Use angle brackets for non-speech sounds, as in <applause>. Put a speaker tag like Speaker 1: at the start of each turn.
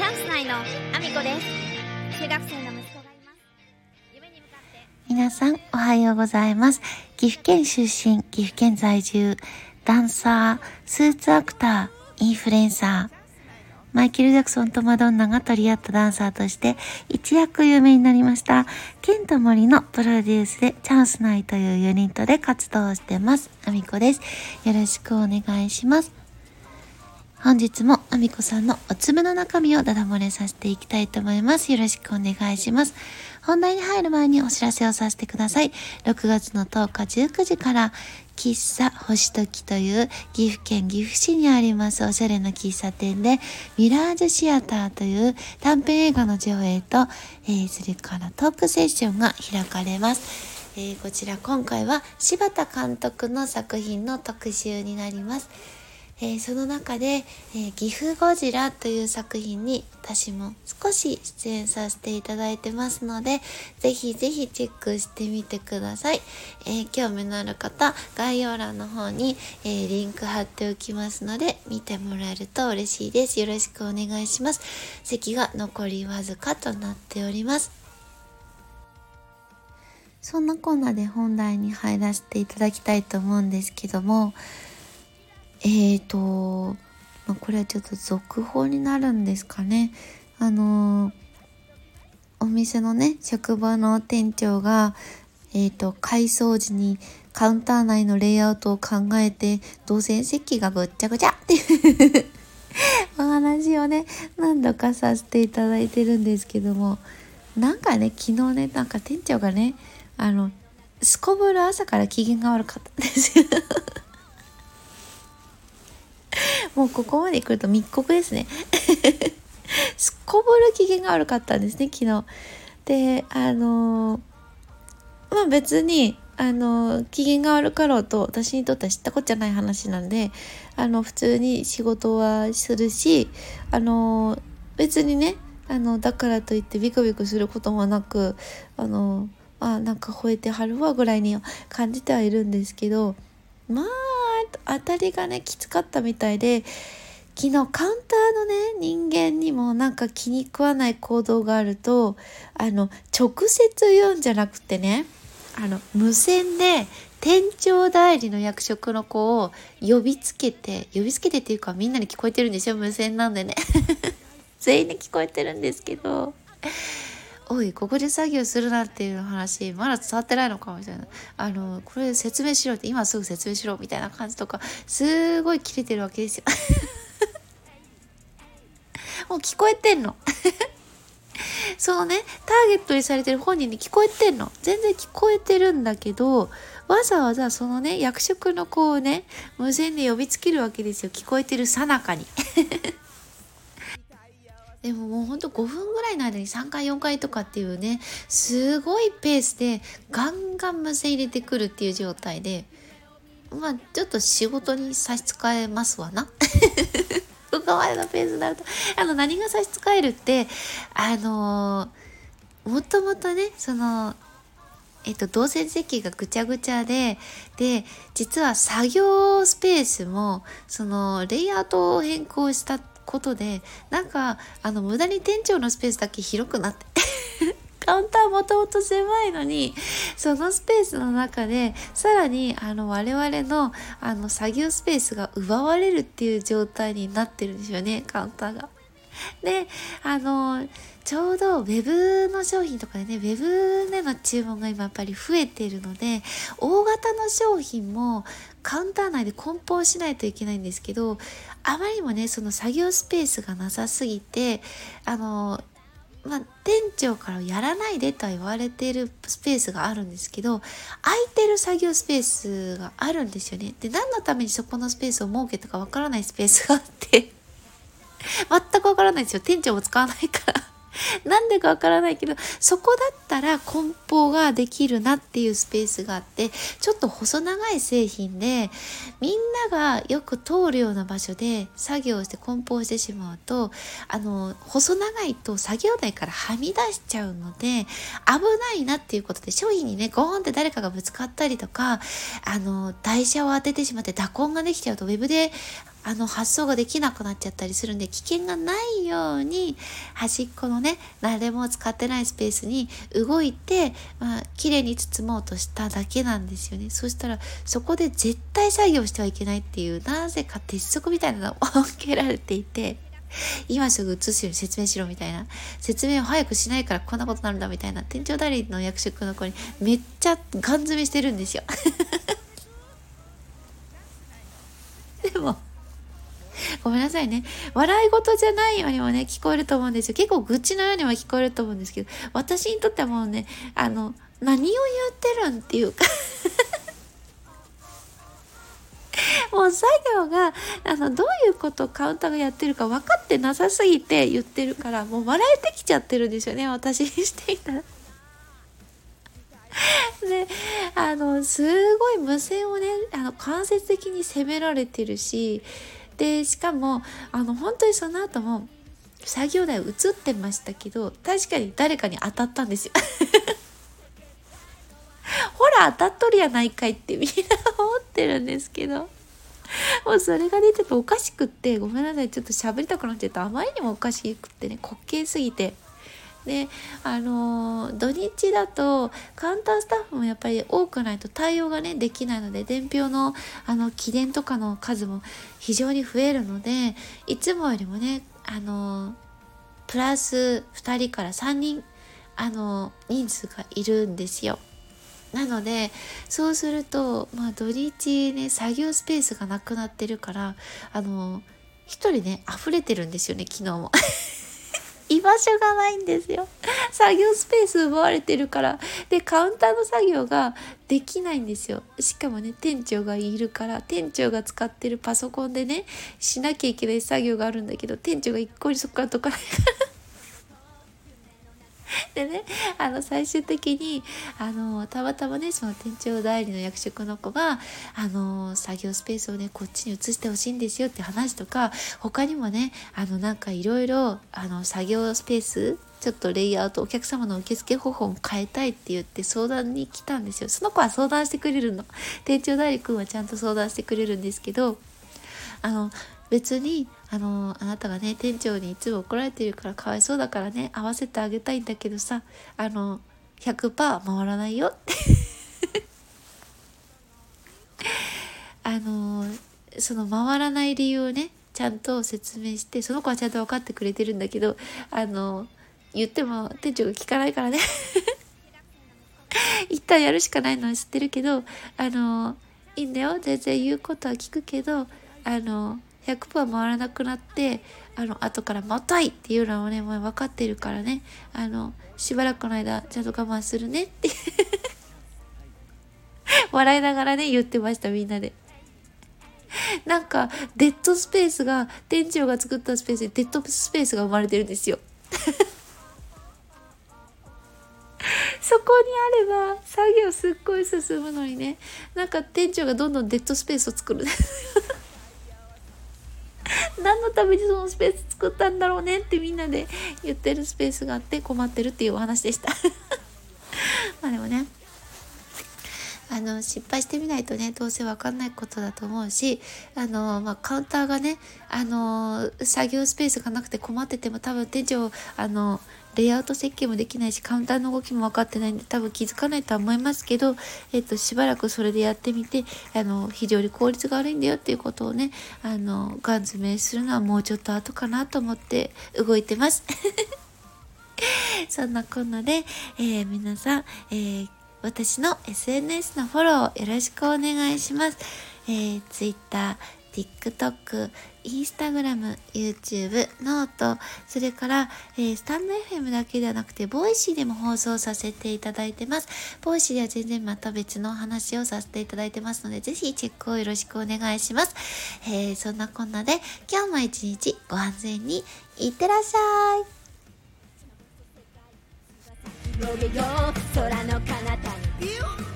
Speaker 1: チャンス内のアミコです中学生の息子がいます夢に向かって
Speaker 2: 皆さんおはようございます。岐阜県出身、岐阜県在住、ダンサー、スーツアクター、インフルエンサー。マイケル・ジャクソンとマドンナが取り合ったダンサーとして一躍有名になりました。ケント・モリのプロデュースでチャンスナイというユニットで活動してます。アミコです。よろしくお願いします。本日もアミコさんのおつむの中身をダダ漏れさせていきたいと思います。よろしくお願いします。本題に入る前にお知らせをさせてください。6月の10日19時から、喫茶星時という岐阜県岐阜市にありますおしゃれな喫茶店で、ミラージュシアターという短編映画の上映と、えーそれからトークセッションが開かれます。えーこちら今回は柴田監督の作品の特集になります。えーその中で、えー岐阜ゴジラという作品に私も少し出演させていただいてますので、ぜひぜひチェックしてみてください。えー興味のある方、概要欄の方に、えーリンク貼っておきますので、見てもらえると嬉しいです。よろしくお願いします。席が残りわずかとなっております。そんなコーナーで本題に入らせていただきたいと思うんですけども、えーと、まあ、これはちょっと続報になるんですかね。あのお店のね、職場の店長が、えーと、改装時にカウンター内のレイアウトを考えて、動線席がぐっちゃぐちゃっていう <laughs> お話をね、何度かさせていただいてるんですけども、なんかね、昨日ね、なんか店長がね、あの、すこぶる朝から機嫌が悪かったんですよ。もうここまで来ると密告ですね。<laughs> すっこぶる機嫌が悪かったんですね、昨日。で、あのーまあ別に、あのー機嫌が悪かろうと私にとっては知ったこっちゃない話なんで、あの、普通に仕事はするし、あのー別にね、あの、だからといってビクビクすることもなく、あのあ、なんか吠えてはるわぐらいに感じてはいるんですけど、まあ、と当たりがね、きつかったみたいで、昨日カウンターのね人間にもなんか気に食わない行動があるとあの直接言うんじゃなくてねあの無線で店長代理の役職の子を呼びつけて呼びつけてっていうかみんなに聞こえてるんですよ無線なんでね。<laughs> 全員に聞こえてるんですけど。おいここで作業するなっていう話まだ伝わってないのかみたいなあのこれ説明しろって今すぐ説明しろみたいな感じとかすごい切れてるわけですよ <laughs> もう聞こえてんの。<laughs> そのね、ターゲットにされてる本人に聞こえてんの。全然聞こえてるんだけど、わざわざそのね、役職の子をね、無線で呼びつけるわけですよ。聞こえてるさなかに。<laughs> でももうほんと5分ぐらいの間に3回4回とかっていうね、すごいペースでガンガン無線入れてくるっていう状態で、まあちょっと仕事に差し支えますわな。<laughs> ここまでのペースになると、あの、何が差し支えるって、あのーもともとね、その、えっと、動線席がぐちゃぐちゃで、で、実は作業スペースも、その、レイアウトを変更したことで、なんか、あの、無駄に店長のスペースだけ広くなって、<laughs> カウンターもともと狭いのに、そのスペースの中で、さらに、あの、我々の、あの、作業スペースが奪われるっていう状態になってるんですよね、カウンターが。で、あの、ちょうどウェブの商品とかでね、ウェブでの注文が今やっぱり増えているので、大型の商品もカウンター内で梱包しないといけないんですけど、あまりにもね、その作業スペースがなさすぎて、あの、まあ、店長からやらないでとは言われているスペースがあるんですけど、空いてる作業スペースがあるんですよね。で、何のためにそこのスペースを設けたかわからないスペースがあって、<laughs> 全くわからないんですよ。店長も使わないから。<laughs> なんでかわからないけど、そこだったら梱包ができるなっていうスペースがあって、ちょっと細長い製品で、みんながよく通るような場所で作業して梱包してしまうと、あの、細長いと作業台からはみ出しちゃうので、危ないなっていうことで、商品にね、ゴーンって誰かがぶつかったりとか、あの、台車を当ててしまって打痕ができちゃうと、ウェブであの発想ができなくなっちゃったりするんで危険がないように端っこのね誰も使ってないスペースに動いて、まあ綺麗に包もうとしただけなんですよね。そしたらそこで絶対作業してはいけないっていうなぜか鉄則みたいなのを設けられていて今すぐ移すように説明しろみたいな説明を早くしないからこんなことになるんだみたいな店長代理の役職の子にめっちゃガン詰めしてるんですよでも <laughs> ごめんなさいね。笑い事じゃないようにもね、聞こえると思うんですよ。結構愚痴のようにも聞こえると思うんですけど、私にとってはもうね、あの、何を言ってるんっていうか <laughs> もう作業が、あの、どういうことをカウンターがやってるか分かってなさすぎて言ってるから、もう笑えてきちゃってるんですよね、私にしていたら。<laughs> で、あの、すごい無線をね、あの、間接的に責められてるし、でしかもあの本当にその後も作業台映ってましたけど確かに誰かに当たったんですよ。<laughs> ほら当たっとるやないかいってみんな思ってるんですけど。もうそれがねちょっとおかしくってごめんなさいちょっと喋りたくなっちゃったあまりにもおかしくってね滑稽すぎて。であの土日だとカウンタースタッフもやっぱり多くないと対応がねできないので伝票のあの記伝とかの数も非常に増えるのでいつもよりもねあのプラス2人から3人あの人数がいるんですよ。なのでそうすると、まあ、土日ね作業スペースがなくなってるからあの1人ね溢れてるんですよね昨日も。<laughs> 居場所がないんですよ。作業スペース奪われてるから。で、カウンターの作業ができないんですよ。しかもね、店長がいるから、店長が使ってるパソコンでね、しなきゃいけない作業があるんだけど、店長が一向にそこから解かないから。でねあの最終的にあのたまたまねその店長代理の役職の子があの作業スペースをねこっちに移してほしいんですよって話とか他にもねあのなんかいろいろ作業スペースちょっとレイアウトお客様の受付方法を変えたいって言って相談に来たんですよ。その子は相談してくれるの。店長代理君はちゃんと相談してくれるんですけどあの別にあのあなたがね店長にいつも怒られてるからかわいそうだからね合わせてあげたいんだけどさあの100%回らないよって。<laughs> あのその回らない理由をねちゃんと説明してその子はちゃんと分かってくれてるんだけどあの言っても店長が聞かないからね。<laughs> 一旦やるしかないのは知ってるけどあのいいんだよ。全然言うことは聞くけどあの100%回らなくなってあの後から「またい!」っていうのはねもう分かってるからねあのしばらくの間ちゃんと我慢するねって <laughs> 笑いながらね言ってましたみんなで。なんかデッドスペースが店長が作ったスペースでデッドスペースが生まれてるんですよ。<laughs> そこにあれば作業すっごい進むのにねなんか店長がどんどんデッドスペースを作る <laughs> 何のためにそのスペース作ったんだろうねってみんなで言ってるスペースがあって困ってるっていうお話でした。<laughs> まあでもねあの失敗してみないとねどうせ分かんないことだと思うしあの、まあ、カウンターがねあの作業スペースがなくて困ってても多分店長あのレイアウト設計もできないしカウンターの動きも分かってないんで多分気づかないとは思いますけど、えっと、しばらくそれでやってみてあの非常に効率が悪いんだよっていうことをねあのガン詰めするのはもうちょっと後かなと思って動いてます。<laughs> そんなこんなで、えー、皆さん、えー、私の SNS のフォローよろしくお願いします。えー、Twitter、TikTok、Instagram、YouTube、 note、それから、えー、 stand.fm だけではなくて、 Voicy でも放送させていただいてます。Voicy では全然また別のお話をさせていただいてますので、ぜひチェックをよろしくお願いします。えー、そんなこんなで、今日も一日ご安全にいってらっしゃい。空の彼方に